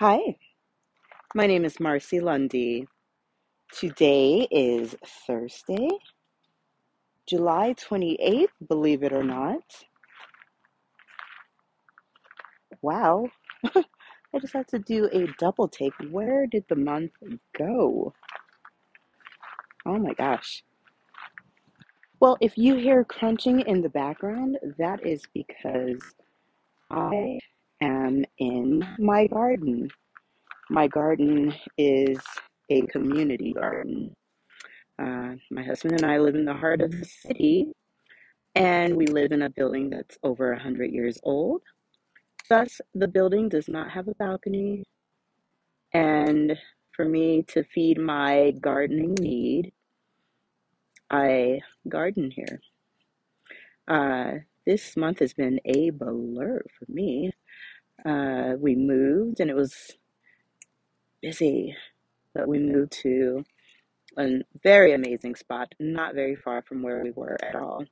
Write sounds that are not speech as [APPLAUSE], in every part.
Hi, my name is Marcy Lundy. Today is Thursday, July 28th, believe it or not. Wow, [LAUGHS] I just had to do a double take. Where did the month go? Oh my gosh. Well, if you hear crunching in the background, that is because I am in my garden. My garden is a community garden. Uh, my husband and I live in the heart of the city, And we live in a building that's over 100 years old. Thus, the building does not have a balcony. And for me to feed my gardening need, I garden here. Uh, this month has been a blur for me. Uh, we moved and it was busy, but we moved to a very amazing spot, not very far from where we were at all,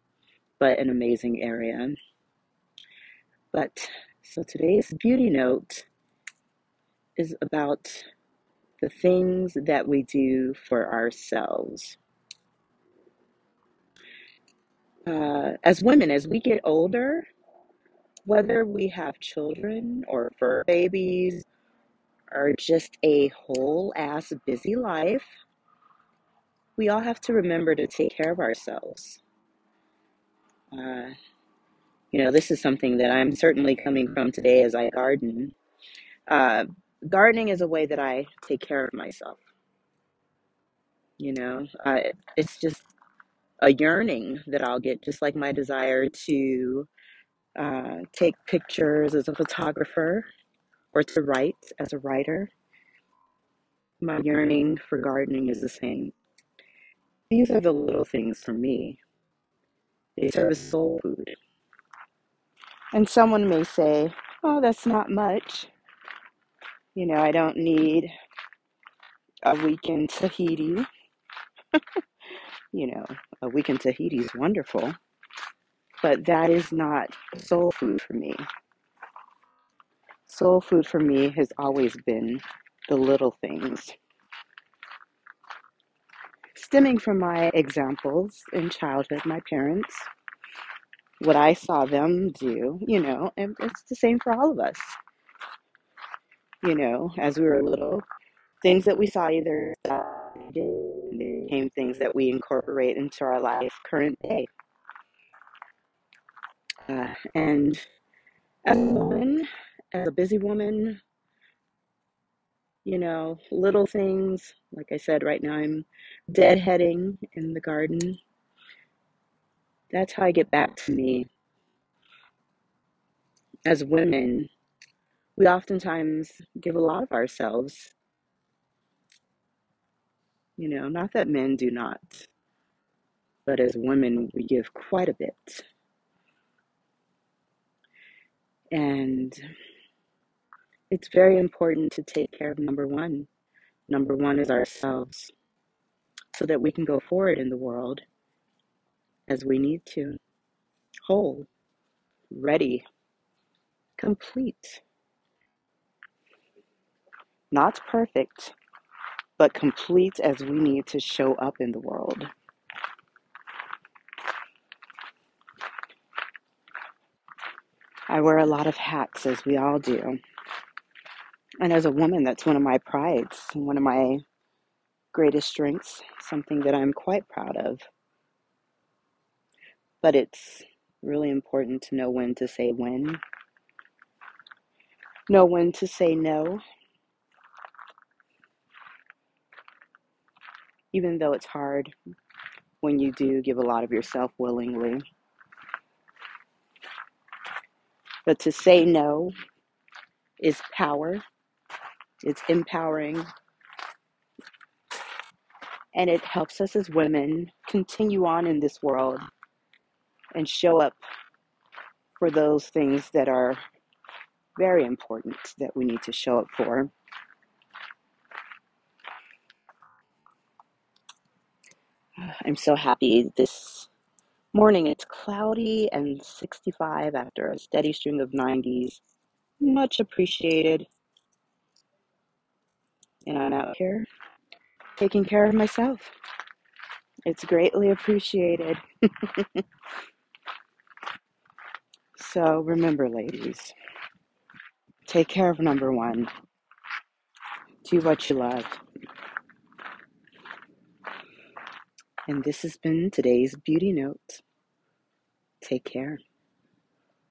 but an amazing area. But so today's beauty note is about the things that we do for ourselves. Uh, as women, as we get older, whether we have children or fur babies or just a whole ass busy life, we all have to remember to take care of ourselves. Uh, you know, this is something that I'm certainly coming from today as I garden. Uh, gardening is a way that I take care of myself. You know, uh, it's just a yearning that I'll get, just like my desire to uh, take pictures as a photographer or to write as a writer. My yearning for gardening is the same. These are the little things for me. They serve as soul food. And someone may say, oh, that's not much. You know, I don't need a week in Tahiti. [LAUGHS] You know, a week in Tahiti is wonderful, but that is not soul food for me. Soul food for me has always been the little things Stemming from my examples in childhood, my parents, what I saw them do, you know, and it's the same for all of us, you know, as we were little, things that we saw either uh, became things that we incorporate into our life current day. Uh, and as a woman, as a busy woman, you know, little things, like I said, right now I'm deadheading in the garden. That's how I get back to me. As women, we oftentimes give a lot of ourselves, you know, not that men do not, but as women, we give quite a bit. And it's very important to take care of number one. Number one is ourselves so that we can go forward in the world as we need to, whole, ready, complete, not perfect, but complete as we need to show up in the world. I wear a lot of hats, as we all do. And as a woman, that's one of my prides, one of my greatest strengths, something that I'm quite proud of. But it's really important to know when to say when, know when to say no, even though it's hard when you do give a lot of yourself willingly. But to say no is power, it's empowering, and it helps us as women continue on in this world and show up for those things that are very important that we need to show up for. [SIGHS] I'm so happy this morning it's cloudy and 65 after a steady string of 90s. Much appreciated. And I'm out here taking care of myself. It's greatly appreciated. [LAUGHS] So remember, ladies, take care of number one. Do what you love. And this has been today's Beauty Note. Take care.